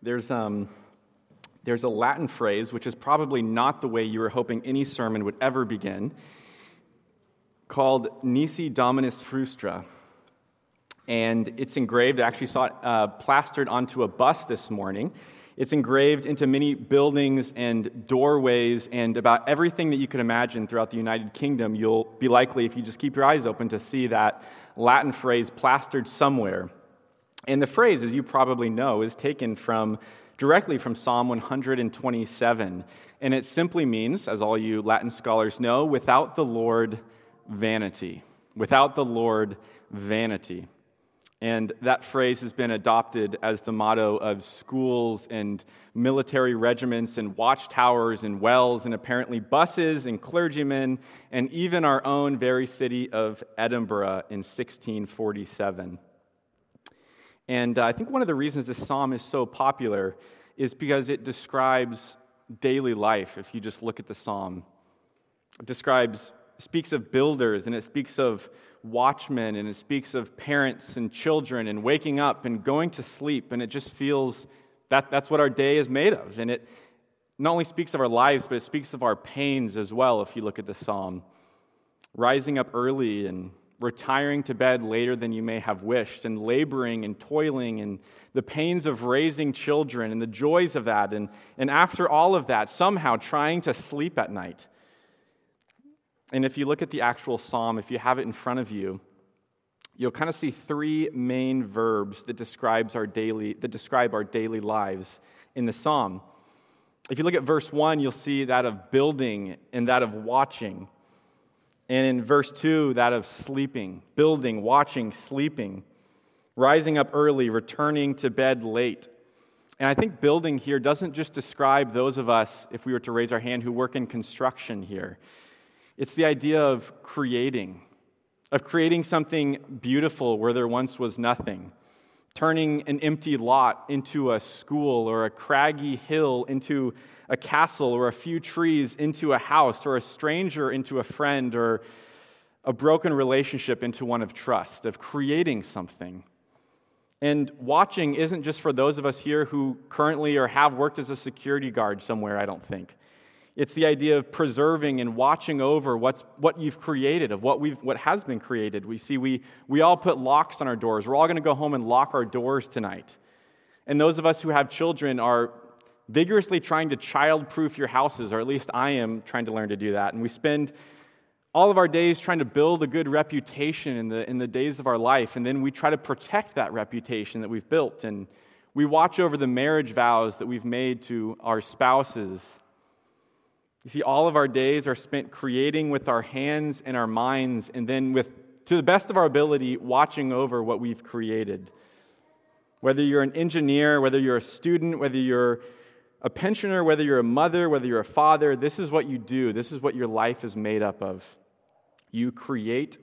There's, um, there's a Latin phrase, which is probably not the way you were hoping any sermon would ever begin, called Nisi Dominus Frustra. And it's engraved, I actually saw it uh, plastered onto a bus this morning. It's engraved into many buildings and doorways and about everything that you could imagine throughout the United Kingdom. You'll be likely, if you just keep your eyes open, to see that Latin phrase plastered somewhere. And the phrase, as you probably know, is taken from directly from Psalm 127. And it simply means, as all you Latin scholars know, without the Lord, vanity. Without the Lord, vanity. And that phrase has been adopted as the motto of schools and military regiments and watchtowers and wells and apparently buses and clergymen and even our own very city of Edinburgh in 1647. And uh, I think one of the reasons this psalm is so popular is because it describes daily life. If you just look at the psalm, it describes, speaks of builders and it speaks of watchmen and it speaks of parents and children and waking up and going to sleep. And it just feels that that's what our day is made of. And it not only speaks of our lives, but it speaks of our pains as well, if you look at the psalm. Rising up early and retiring to bed later than you may have wished, and laboring and toiling, and the pains of raising children, and the joys of that, and, and after all of that, somehow trying to sleep at night. And if you look at the actual psalm, if you have it in front of you, you'll kind of see three main verbs that describes our daily that describe our daily lives in the psalm. If you look at verse 1, you'll see that of building and that of watching. And in verse 2, that of sleeping, building, watching, sleeping, rising up early, returning to bed late. And I think building here doesn't just describe those of us, if we were to raise our hand, who work in construction here. It's the idea of creating, of creating something beautiful where there once was nothing, turning an empty lot into a school or a craggy hill into a castle or a few trees into a house or a stranger into a friend or a broken relationship into one of trust, of creating something. And watching isn't just for those of us here who currently or have worked as a security guard somewhere, I don't think. It's the idea of preserving and watching over what's, what you've created, of what, we've, what has been created. We see we, we all put locks on our doors. We're all going to go home and lock our doors tonight. And those of us who have children are vigorously trying to child-proof your houses, or at least I am trying to learn to do that. And we spend all of our days trying to build a good reputation in the, in the days of our life, and then we try to protect that reputation that we've built. And we watch over the marriage vows that we've made to our spouses you see, all of our days are spent creating with our hands and our minds, and then with, to the best of our ability, watching over what we've created. Whether you're an engineer, whether you're a student, whether you're a pensioner, whether you're a mother, whether you're a father, this is what you do. This is what your life is made up of. You create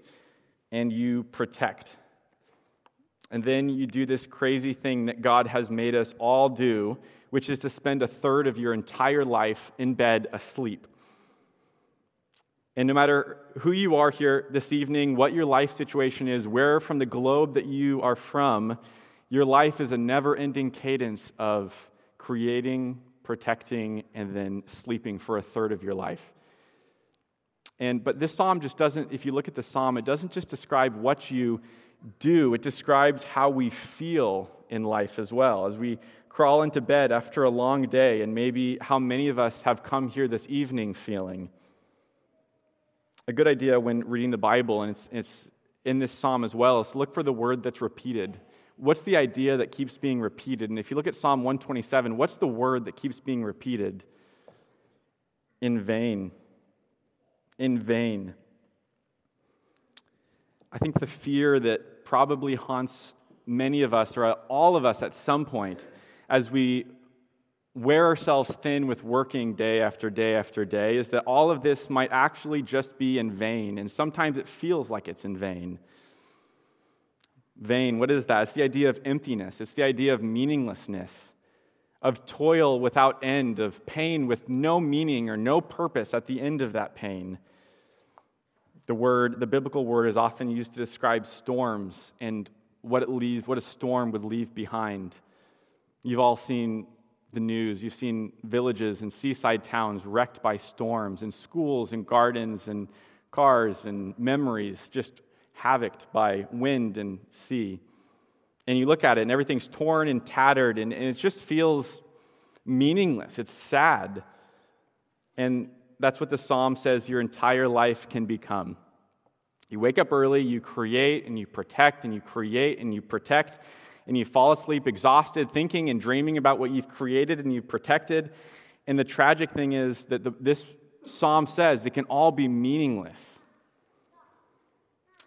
and you protect. And then you do this crazy thing that God has made us all do, which is to spend a third of your entire life in bed asleep. And no matter who you are here this evening, what your life situation is, where from the globe that you are from, your life is a never ending cadence of creating, protecting, and then sleeping for a third of your life. And, but this psalm just doesn't, if you look at the psalm, it doesn't just describe what you do, it describes how we feel in life as well. As we crawl into bed after a long day, and maybe how many of us have come here this evening feeling. A good idea when reading the Bible, and it's, it's in this psalm as well, is look for the word that's repeated. What's the idea that keeps being repeated? And if you look at Psalm 127, what's the word that keeps being repeated? In vain. In vain. I think the fear that probably haunts many of us, or all of us at some point, as we wear ourselves thin with working day after day after day is that all of this might actually just be in vain, and sometimes it feels like it's in vain. Vain, what is that? It's the idea of emptiness, it's the idea of meaninglessness, of toil without end, of pain with no meaning or no purpose at the end of that pain. The word, the biblical word, is often used to describe storms and what it leaves, what a storm would leave behind. You've all seen the news. You've seen villages and seaside towns wrecked by storms, and schools and gardens and cars and memories just havocked by wind and sea. And you look at it, and everything's torn and tattered, and, and it just feels meaningless. It's sad. And that's what the psalm says your entire life can become. You wake up early, you create and you protect, and you create and you protect, and you fall asleep exhausted, thinking and dreaming about what you've created and you've protected. And the tragic thing is that the, this psalm says it can all be meaningless.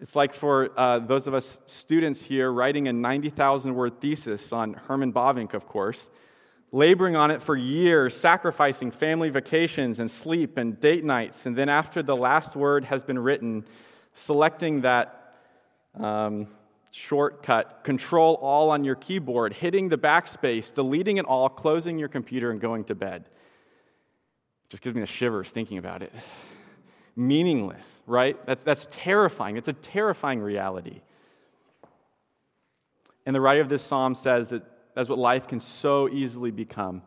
It's like for uh, those of us students here writing a 90,000 word thesis on Herman Bavinck, of course, laboring on it for years, sacrificing family vacations and sleep and date nights, and then after the last word has been written, selecting that um, shortcut, control all on your keyboard, hitting the backspace, deleting it all, closing your computer, and going to bed. Just gives me the shivers thinking about it. Meaningless, right? That's, that's terrifying. It's a terrifying reality. And the writer of this psalm says that that's what life can so easily become.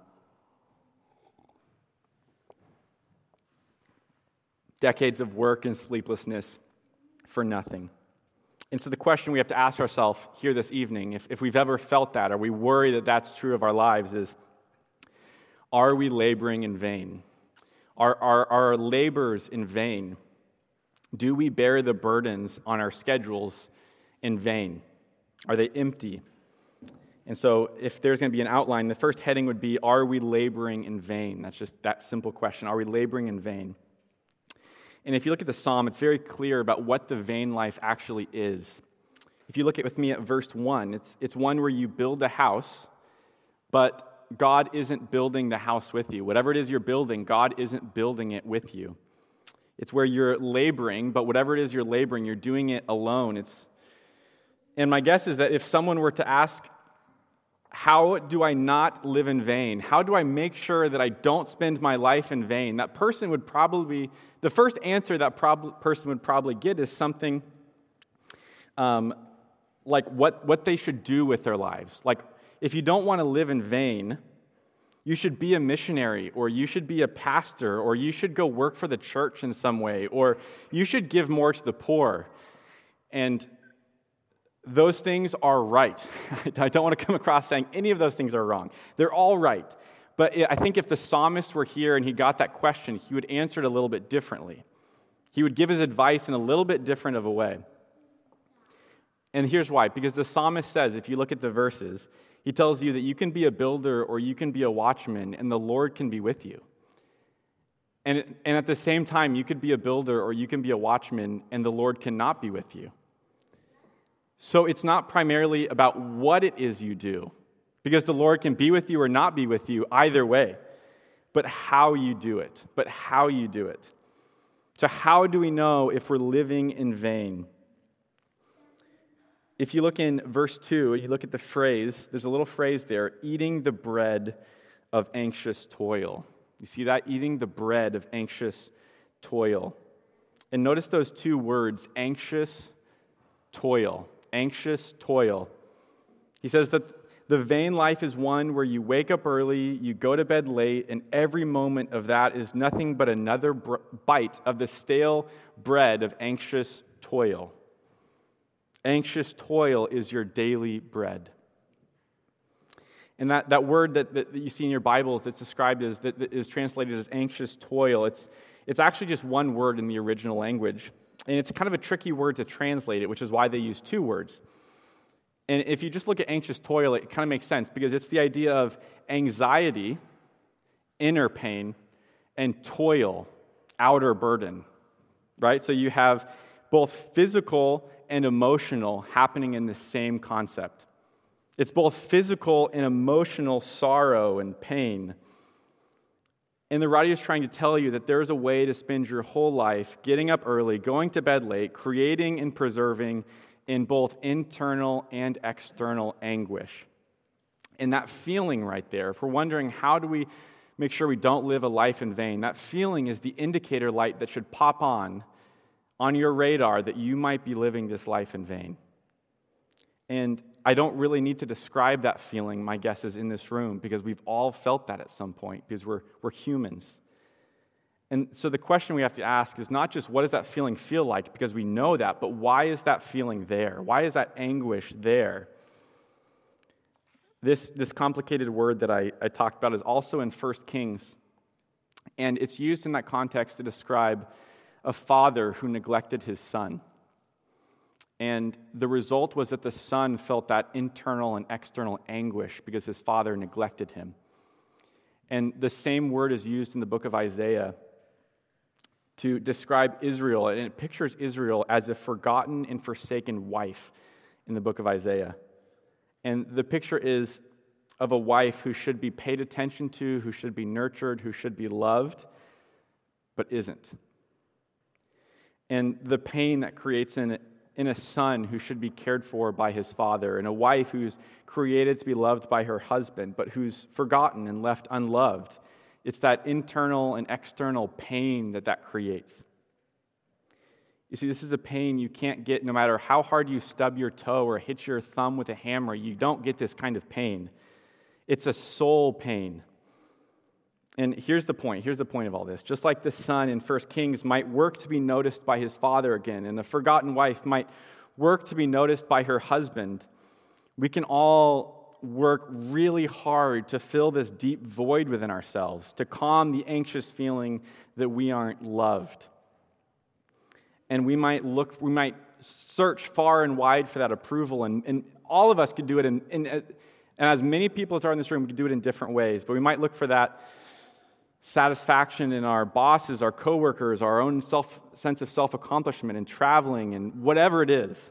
Decades of work and sleeplessness for nothing. And so, the question we have to ask ourselves here this evening, if, if we've ever felt that, or we worry that that's true of our lives, is are we laboring in vain? Are, are, are our labors in vain? Do we bear the burdens on our schedules in vain? Are they empty? And so, if there's going to be an outline, the first heading would be Are we laboring in vain? That's just that simple question. Are we laboring in vain? And if you look at the psalm, it's very clear about what the vain life actually is. If you look at with me at verse 1, it's, it's one where you build a house, but God isn't building the house with you. Whatever it is you're building, God isn't building it with you. It's where you're laboring, but whatever it is you're laboring, you're doing it alone. It's, and my guess is that if someone were to ask how do I not live in vain? How do I make sure that I don't spend my life in vain? That person would probably, the first answer that prob- person would probably get is something um, like what, what they should do with their lives. Like, if you don't want to live in vain, you should be a missionary, or you should be a pastor, or you should go work for the church in some way, or you should give more to the poor. And those things are right. I don't want to come across saying any of those things are wrong. They're all right. But I think if the psalmist were here and he got that question, he would answer it a little bit differently. He would give his advice in a little bit different of a way. And here's why because the psalmist says, if you look at the verses, he tells you that you can be a builder or you can be a watchman, and the Lord can be with you. And, and at the same time, you could be a builder or you can be a watchman, and the Lord cannot be with you. So it's not primarily about what it is you do, because the Lord can be with you or not be with you either way, but how you do it. But how you do it. So, how do we know if we're living in vain? If you look in verse 2, you look at the phrase, there's a little phrase there eating the bread of anxious toil. You see that? Eating the bread of anxious toil. And notice those two words, anxious toil anxious toil. He says that the vain life is one where you wake up early, you go to bed late, and every moment of that is nothing but another br- bite of the stale bread of anxious toil. Anxious toil is your daily bread. And that, that word that, that you see in your Bibles that's described as, that, that is translated as anxious toil, it's, it's actually just one word in the original language. And it's kind of a tricky word to translate it, which is why they use two words. And if you just look at anxious toil, it kind of makes sense because it's the idea of anxiety, inner pain, and toil, outer burden, right? So you have both physical and emotional happening in the same concept. It's both physical and emotional sorrow and pain. And the writer is trying to tell you that there is a way to spend your whole life getting up early, going to bed late, creating and preserving in both internal and external anguish. And that feeling right there, if we're wondering how do we make sure we don't live a life in vain, that feeling is the indicator light that should pop on on your radar that you might be living this life in vain. And I don't really need to describe that feeling, my guess is, in this room, because we've all felt that at some point, because we're, we're humans. And so the question we have to ask is not just what does that feeling feel like, because we know that, but why is that feeling there? Why is that anguish there? This, this complicated word that I, I talked about is also in 1 Kings, and it's used in that context to describe a father who neglected his son. And the result was that the son felt that internal and external anguish because his father neglected him. And the same word is used in the book of Isaiah to describe Israel, and it pictures Israel as a forgotten and forsaken wife in the book of Isaiah. And the picture is of a wife who should be paid attention to, who should be nurtured, who should be loved, but isn't. And the pain that creates in in a son who should be cared for by his father, and a wife who's created to be loved by her husband, but who's forgotten and left unloved. It's that internal and external pain that that creates. You see, this is a pain you can't get no matter how hard you stub your toe or hit your thumb with a hammer. You don't get this kind of pain. It's a soul pain. And here's the point. Here's the point of all this. Just like the son in 1 Kings might work to be noticed by his father again, and the forgotten wife might work to be noticed by her husband, we can all work really hard to fill this deep void within ourselves, to calm the anxious feeling that we aren't loved. And we might look, we might search far and wide for that approval, and, and all of us could do it, in, in, uh, and as many people as are in this room, we could do it in different ways, but we might look for that satisfaction in our bosses, our coworkers, our own self, sense of self accomplishment and traveling and whatever it is.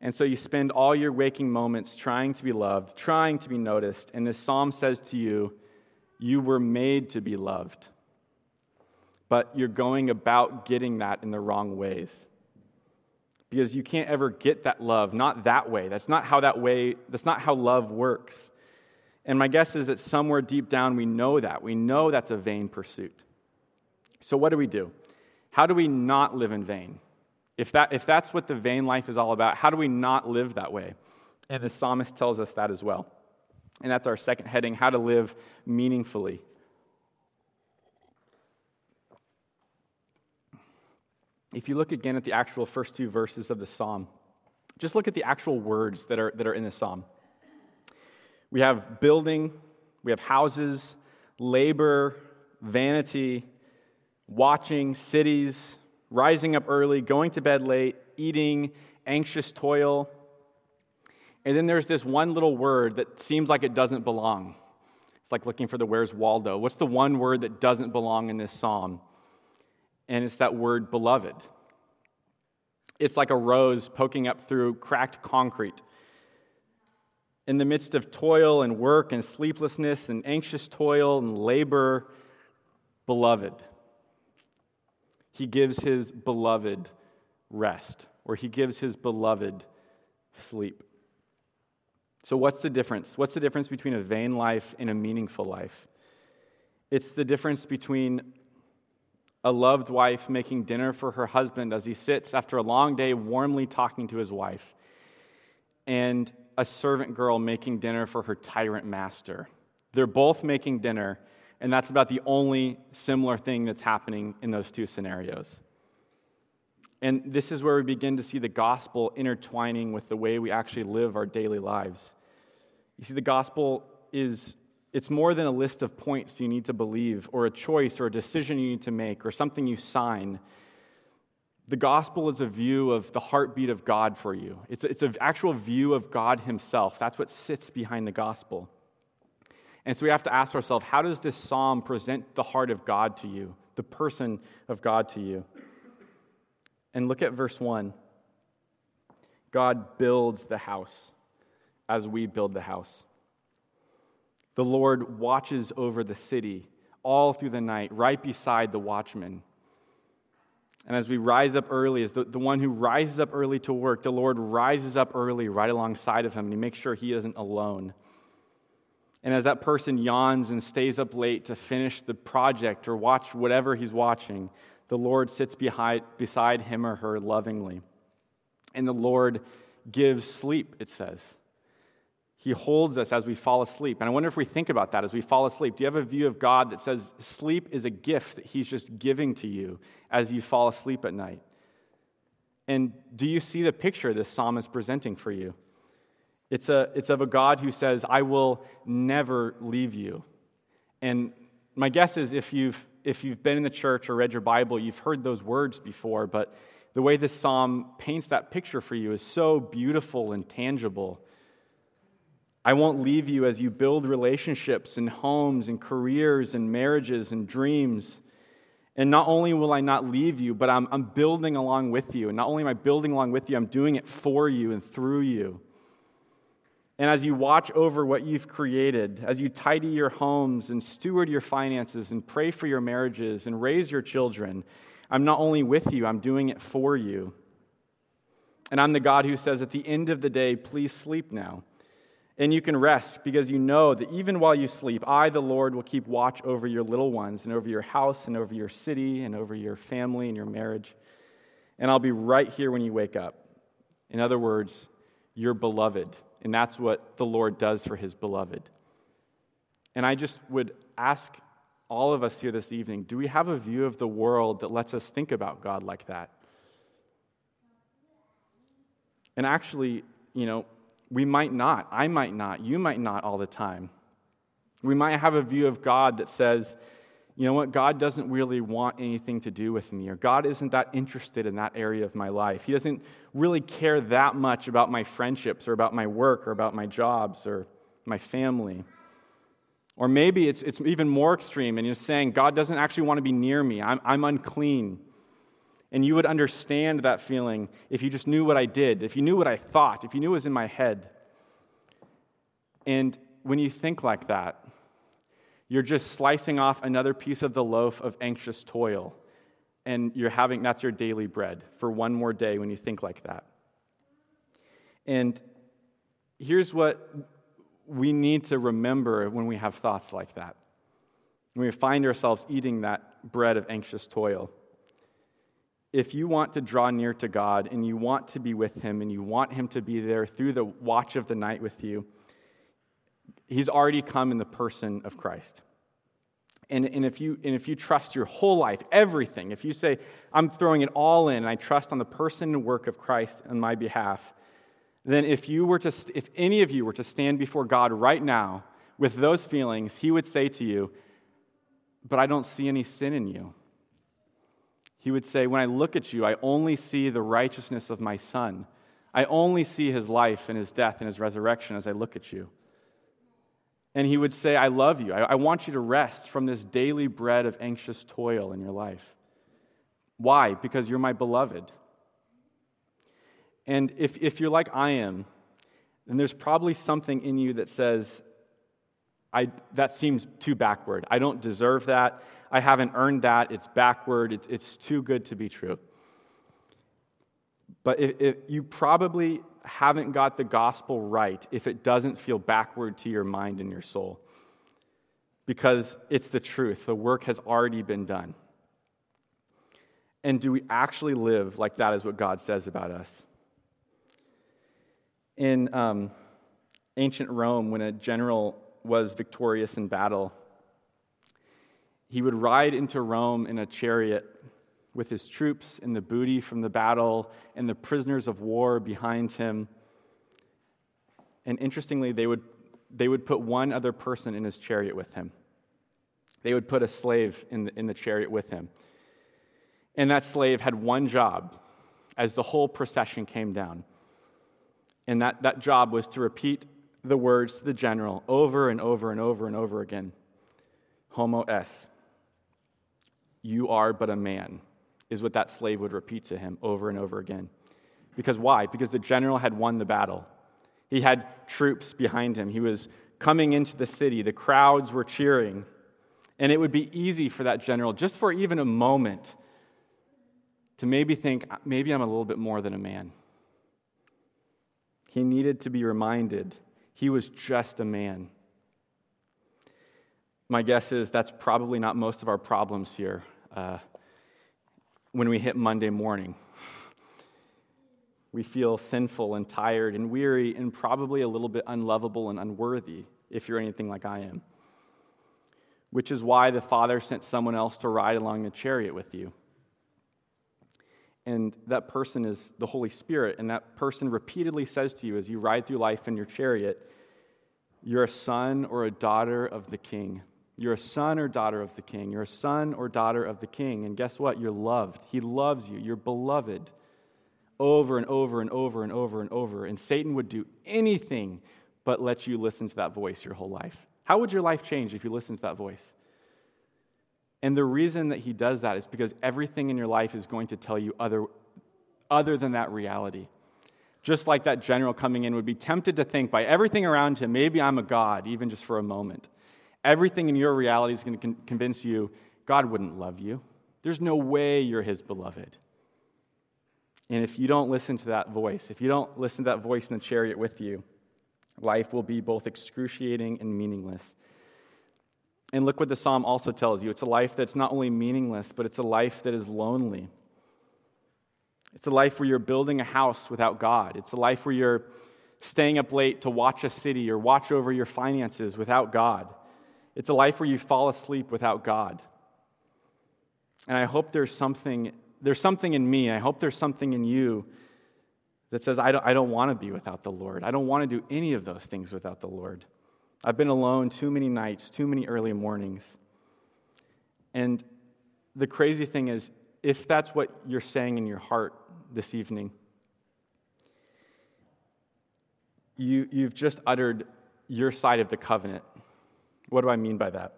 And so you spend all your waking moments trying to be loved, trying to be noticed. And this psalm says to you, You were made to be loved. But you're going about getting that in the wrong ways. Because you can't ever get that love, not that way. That's not how that way, that's not how love works. And my guess is that somewhere deep down we know that. We know that's a vain pursuit. So, what do we do? How do we not live in vain? If, that, if that's what the vain life is all about, how do we not live that way? And the psalmist tells us that as well. And that's our second heading how to live meaningfully. If you look again at the actual first two verses of the psalm, just look at the actual words that are, that are in the psalm. We have building, we have houses, labor, vanity, watching, cities, rising up early, going to bed late, eating, anxious toil. And then there's this one little word that seems like it doesn't belong. It's like looking for the where's Waldo. What's the one word that doesn't belong in this psalm? And it's that word beloved. It's like a rose poking up through cracked concrete in the midst of toil and work and sleeplessness and anxious toil and labor, beloved. He gives his beloved rest, or he gives his beloved sleep. So, what's the difference? What's the difference between a vain life and a meaningful life? It's the difference between a loved wife making dinner for her husband as he sits after a long day warmly talking to his wife and a servant girl making dinner for her tyrant master. They're both making dinner, and that's about the only similar thing that's happening in those two scenarios. And this is where we begin to see the gospel intertwining with the way we actually live our daily lives. You see, the gospel is it's more than a list of points you need to believe, or a choice, or a decision you need to make, or something you sign. The gospel is a view of the heartbeat of God for you. It's, it's an actual view of God Himself. That's what sits behind the gospel. And so we have to ask ourselves how does this psalm present the heart of God to you, the person of God to you? And look at verse 1. God builds the house as we build the house. The Lord watches over the city all through the night, right beside the watchman. And as we rise up early, as the, the one who rises up early to work, the Lord rises up early right alongside of him and he makes sure he isn't alone. And as that person yawns and stays up late to finish the project or watch whatever he's watching, the Lord sits behind, beside him or her lovingly. And the Lord gives sleep, it says. He holds us as we fall asleep. And I wonder if we think about that as we fall asleep. Do you have a view of God that says sleep is a gift that He's just giving to you as you fall asleep at night? And do you see the picture this psalm is presenting for you? It's, a, it's of a God who says, I will never leave you. And my guess is if you've, if you've been in the church or read your Bible, you've heard those words before, but the way this psalm paints that picture for you is so beautiful and tangible. I won't leave you as you build relationships and homes and careers and marriages and dreams. And not only will I not leave you, but I'm, I'm building along with you. And not only am I building along with you, I'm doing it for you and through you. And as you watch over what you've created, as you tidy your homes and steward your finances and pray for your marriages and raise your children, I'm not only with you, I'm doing it for you. And I'm the God who says at the end of the day, please sleep now. And you can rest because you know that even while you sleep, I, the Lord, will keep watch over your little ones and over your house and over your city and over your family and your marriage. And I'll be right here when you wake up. In other words, you're beloved. And that's what the Lord does for his beloved. And I just would ask all of us here this evening do we have a view of the world that lets us think about God like that? And actually, you know, we might not. I might not. You might not all the time. We might have a view of God that says, you know what, God doesn't really want anything to do with me, or God isn't that interested in that area of my life. He doesn't really care that much about my friendships, or about my work, or about my jobs, or my family. Or maybe it's, it's even more extreme, and you're saying, God doesn't actually want to be near me, I'm, I'm unclean. And you would understand that feeling if you just knew what I did, if you knew what I thought, if you knew what was in my head. And when you think like that, you're just slicing off another piece of the loaf of anxious toil. And you're having that's your daily bread for one more day when you think like that. And here's what we need to remember when we have thoughts like that. When we find ourselves eating that bread of anxious toil if you want to draw near to God and you want to be with Him and you want Him to be there through the watch of the night with you, He's already come in the person of Christ. And, and, if you, and if you trust your whole life, everything, if you say, I'm throwing it all in and I trust on the person and work of Christ on my behalf, then if you were to, if any of you were to stand before God right now with those feelings, He would say to you, But I don't see any sin in you. He would say, When I look at you, I only see the righteousness of my Son. I only see his life and his death and his resurrection as I look at you. And he would say, I love you. I, want you to rest from this daily bread of anxious toil in your life. Why? Because you're my beloved. And if, if you're like I am, then there's probably something in you that says, I, that seems too backward. I don't deserve that. I haven't earned that. It's backward. It, it's too good to be true. But if, if you probably haven't got the gospel right if it doesn't feel backward to your mind and your soul. Because it's the truth. The work has already been done. And do we actually live like that is what God says about us? In um, ancient Rome, when a general was victorious in battle, he would ride into Rome in a chariot with his troops and the booty from the battle and the prisoners of war behind him. And interestingly, they would, they would put one other person in his chariot with him. They would put a slave in the, in the chariot with him. And that slave had one job as the whole procession came down. And that, that job was to repeat the words to the general over and over and over and over again Homo est. You are but a man, is what that slave would repeat to him over and over again. Because why? Because the general had won the battle. He had troops behind him. He was coming into the city. The crowds were cheering. And it would be easy for that general, just for even a moment, to maybe think, maybe I'm a little bit more than a man. He needed to be reminded he was just a man. My guess is that's probably not most of our problems here uh, when we hit Monday morning. We feel sinful and tired and weary and probably a little bit unlovable and unworthy if you're anything like I am. Which is why the Father sent someone else to ride along the chariot with you. And that person is the Holy Spirit, and that person repeatedly says to you as you ride through life in your chariot, You're a son or a daughter of the King. You're a son or daughter of the King. You're a son or daughter of the King. And guess what? You're loved. He loves you. You're beloved over and over and over and over and over. And Satan would do anything but let you listen to that voice your whole life. How would your life change if you listened to that voice? And the reason that he does that is because everything in your life is going to tell you other, other than that reality. Just like that general coming in would be tempted to think by everything around him, maybe I'm a God, even just for a moment. Everything in your reality is going to con- convince you God wouldn't love you. There's no way you're his beloved. And if you don't listen to that voice, if you don't listen to that voice in the chariot with you, life will be both excruciating and meaningless. And look what the psalm also tells you it's a life that's not only meaningless, but it's a life that is lonely. It's a life where you're building a house without God. It's a life where you're staying up late to watch a city or watch over your finances without God. It's a life where you fall asleep without God. And I hope there's something, there's something in me, I hope there's something in you that says, I don't, I don't want to be without the Lord. I don't want to do any of those things without the Lord. I've been alone too many nights, too many early mornings. And the crazy thing is, if that's what you're saying in your heart this evening, you, you've just uttered your side of the covenant. What do I mean by that?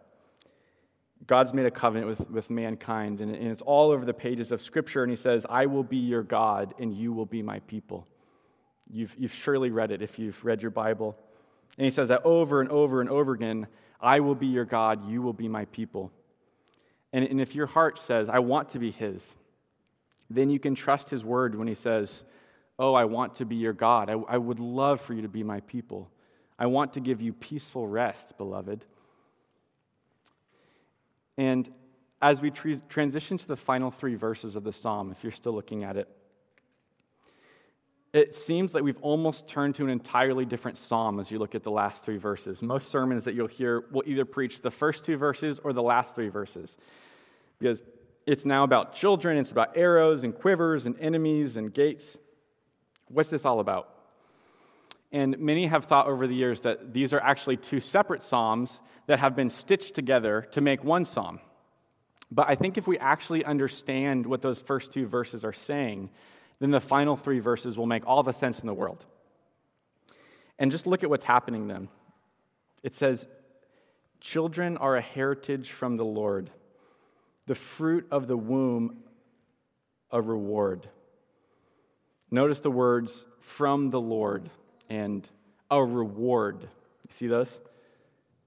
God's made a covenant with, with mankind, and, it's all over the pages of Scripture, and He says, I will be your God, and you will be my people. You've, you've surely read it if you've read your Bible. And he says that over and over and over again I will be your God, you will be my people. And, and if your heart says, I want to be his, then you can trust his word when he says, Oh, I want to be your God. I, I would love for you to be my people. I want to give you peaceful rest, beloved. And as we transition to the final three verses of the psalm, if you're still looking at it, it seems that we've almost turned to an entirely different psalm as you look at the last three verses. Most sermons that you'll hear will either preach the first two verses or the last three verses because it's now about children, it's about arrows and quivers and enemies and gates. What's this all about? And many have thought over the years that these are actually two separate psalms that have been stitched together to make one psalm. But I think if we actually understand what those first two verses are saying, then the final three verses will make all the sense in the world. And just look at what's happening then. It says, Children are a heritage from the Lord, the fruit of the womb, a reward. Notice the words from the Lord and a reward. You see those?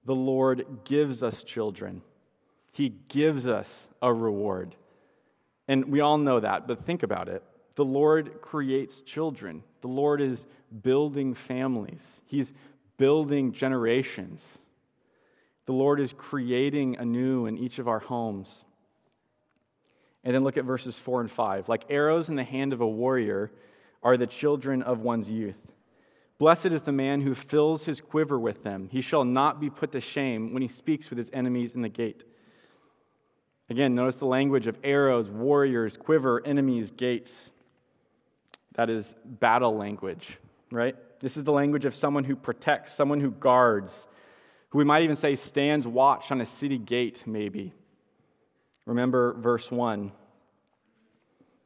The Lord gives us children, He gives us a reward. And we all know that, but think about it. The Lord creates children. The Lord is building families. He's building generations. The Lord is creating anew in each of our homes. And then look at verses 4 and 5. Like arrows in the hand of a warrior are the children of one's youth. Blessed is the man who fills his quiver with them. He shall not be put to shame when he speaks with his enemies in the gate. Again, notice the language of arrows, warriors, quiver, enemies, gates. That is battle language, right? This is the language of someone who protects, someone who guards, who we might even say stands watch on a city gate, maybe. Remember verse 1.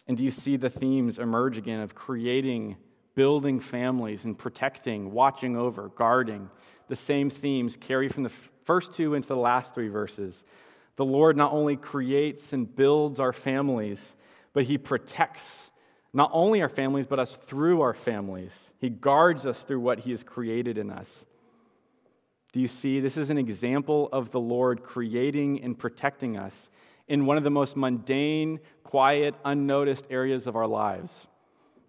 And do you see the themes emerge again of creating, building families, and protecting, watching over, guarding? The same themes carry from the first two into the last three verses. The Lord not only creates and builds our families, but He protects not only our families, but us through our families. He guards us through what He has created in us. Do you see? This is an example of the Lord creating and protecting us in one of the most mundane, quiet, unnoticed areas of our lives,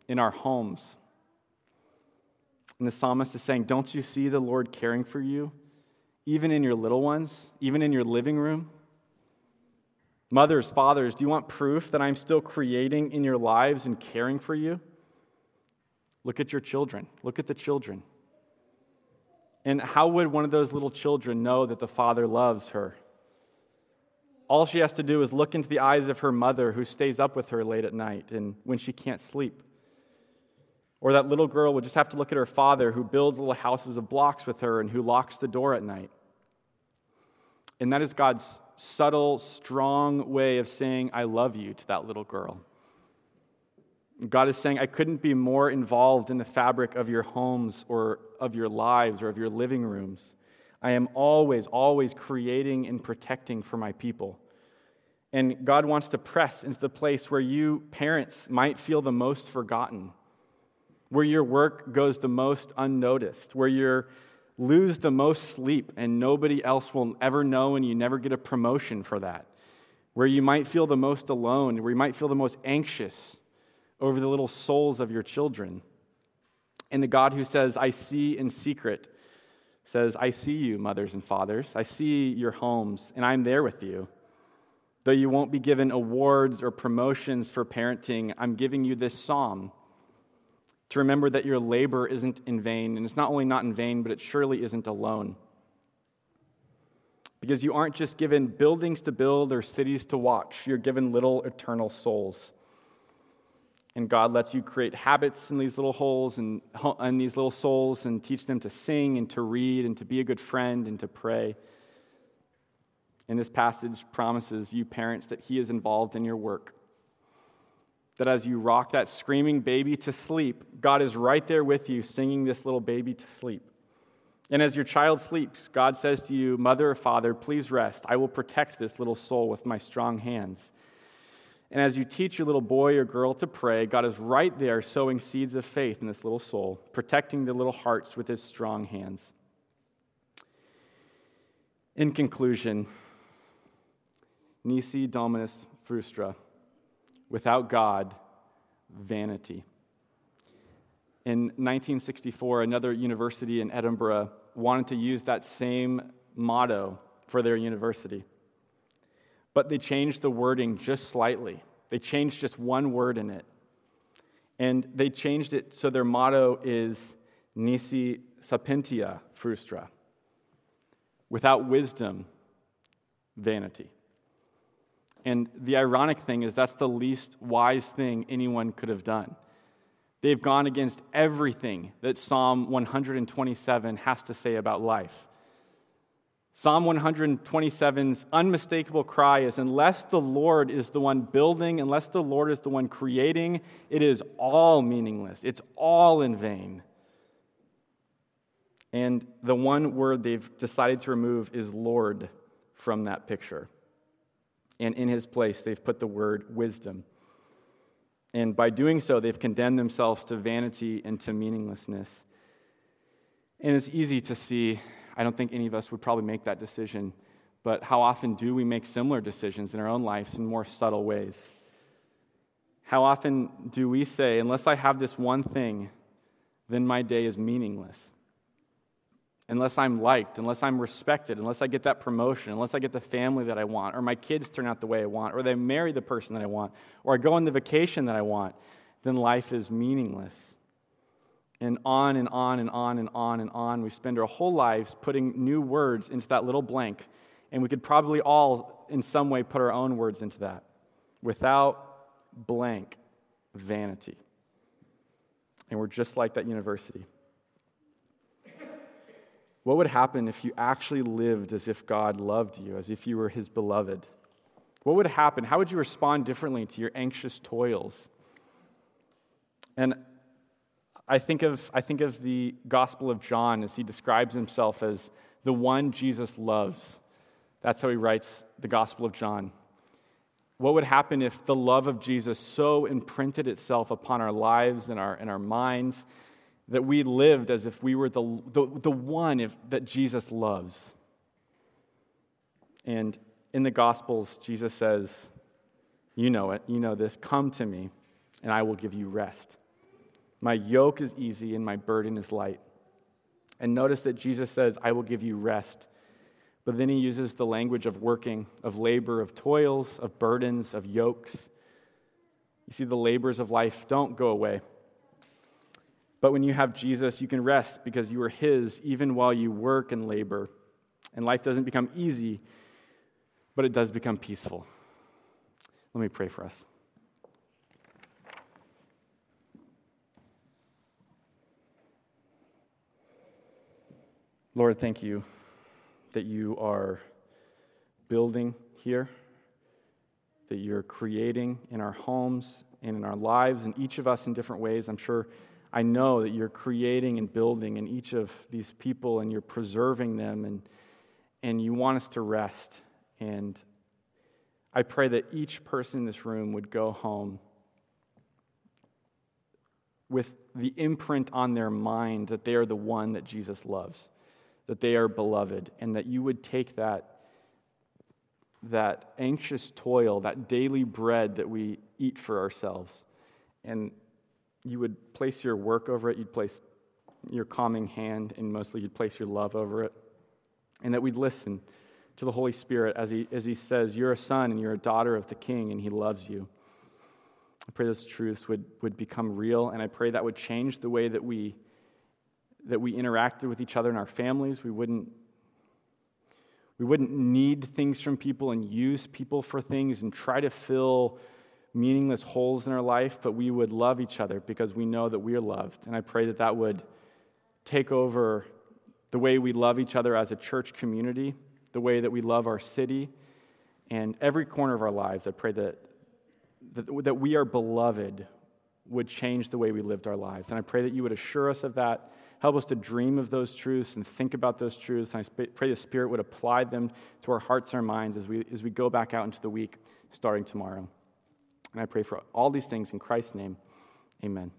in our homes. And the psalmist is saying, Don't you see the Lord caring for you, even in your little ones, even in your living room? Mothers, fathers, do you want proof that I'm still creating in your lives and caring for you? Look at your children. Look at the children. And how would one of those little children know that the Father loves her? All she has to do is look into the eyes of her mother who stays up with her late at night and when she can't sleep. Or that little girl would just have to look at her father who builds little houses of blocks with her and who locks the door at night. And that is God's subtle, strong way of saying, I love you to that little girl. God is saying, I couldn't be more involved in the fabric of your homes or of your lives or of your living rooms. I am always, always creating and protecting for my people. And God wants to press into the place where you, parents, might feel the most forgotten, where your work goes the most unnoticed, where you lose the most sleep and nobody else will ever know and you never get a promotion for that, where you might feel the most alone, where you might feel the most anxious over the little souls of your children. And the God who says, I see in secret, says, I see you, mothers and fathers. I see your homes, and I'm there with you. Though you won't be given awards or promotions for parenting, I'm giving you this psalm to remember that your labor isn't in vain. And it's not only not in vain, but it surely isn't alone. Because you aren't just given buildings to build or cities to watch, you're given little eternal souls. And God lets you create habits in these little holes and, and these little souls and teach them to sing and to read and to be a good friend and to pray. And this passage promises you, parents, that He is involved in your work. That as you rock that screaming baby to sleep, God is right there with you, singing this little baby to sleep. And as your child sleeps, God says to you, Mother or Father, please rest. I will protect this little soul with my strong hands. And as you teach your little boy or girl to pray, God is right there sowing seeds of faith in this little soul, protecting the little hearts with his strong hands. In conclusion, Nisi Dominus Frustra, without God, vanity. In 1964, another university in Edinburgh wanted to use that same motto for their university. But they changed the wording just slightly. They changed just one word in it. And they changed it so their motto is Nisi sapientia frustra. Without wisdom, vanity. And the ironic thing is, that's the least wise thing anyone could have done. They've gone against everything that Psalm 127 has to say about life. Psalm 127's unmistakable cry is unless the Lord is the one building, unless the Lord is the one creating, it is all meaningless. It's all in vain. And the one word they've decided to remove is Lord from that picture. And in his place, they've put the word wisdom. And by doing so, they've condemned themselves to vanity and to meaninglessness. And it's easy to see I don't think any of us would probably make that decision. But how often do we make similar decisions in our own lives in more subtle ways? How often do we say, unless I have this one thing, then my day is meaningless? Unless I'm liked, unless I'm respected, unless I get that promotion, unless I get the family that I want, or my kids turn out the way I want, or they marry the person that I want, or I go on the vacation that I want, then life is meaningless and on and on and on and on and on. We spend our whole lives putting new words into that little blank, and we could probably all, in some way, put our own words into that. Without blank, vanity. And we're just like that university. What would happen if you actually lived as if God loved you, as if you were his beloved? What would happen? How would you respond differently to your anxious toils? And I think of, I think of the Gospel of John as he describes himself as the one Jesus loves. That's how he writes the Gospel of John. What would happen if the love of Jesus so imprinted itself upon our lives and our, and our minds that we lived as if we were the, the, the one if, that Jesus loves? And in the Gospels, Jesus says, You know it, you know this, come to me, and I will give you rest. My yoke is easy and my burden is light. And notice that Jesus says, I will give you rest. But then he uses the language of working, of labor, of toils, of burdens, of yokes. You see, the labors of life don't go away. But when you have Jesus, you can rest because you are His even while you work and labor. And life doesn't become easy, but it does become peaceful. Let me pray for us. Lord, thank you that you are building here, that you're creating in our homes and in our lives, and each of us in different ways. I'm sure I know that you're creating and building in each of these people and you're preserving them and, and you want us to rest. And I pray that each person in this room would go home with the imprint on their mind that they are the one that Jesus loves, that they are beloved, and that you would take that, that anxious toil, that daily bread that we eat for ourselves, and you would place your work over it, you'd place your calming hand, and mostly you'd place your love over it. And that we'd listen to the Holy Spirit as he, as he says, You're a son and you're a daughter of the King, and he loves you. I pray those truths would, would become real, and I pray that would change the way that we, that we interacted with each other in our families. We wouldn't, we wouldn't need things from people and use people for things and try to fill meaningless holes in our life, but we would love each other because we know that we are loved. And I pray that that would take over the way we love each other as a church community, the way that we love our city, and every corner of our lives. I pray that, that, that we are beloved would change the way we lived our lives. And I pray that you would assure us of that. Help us to dream of those truths and think about those truths. And I pray the Spirit would apply them to our hearts and our minds as we, as we go back out into the week starting tomorrow. And I pray for all these things in Christ's name. Amen.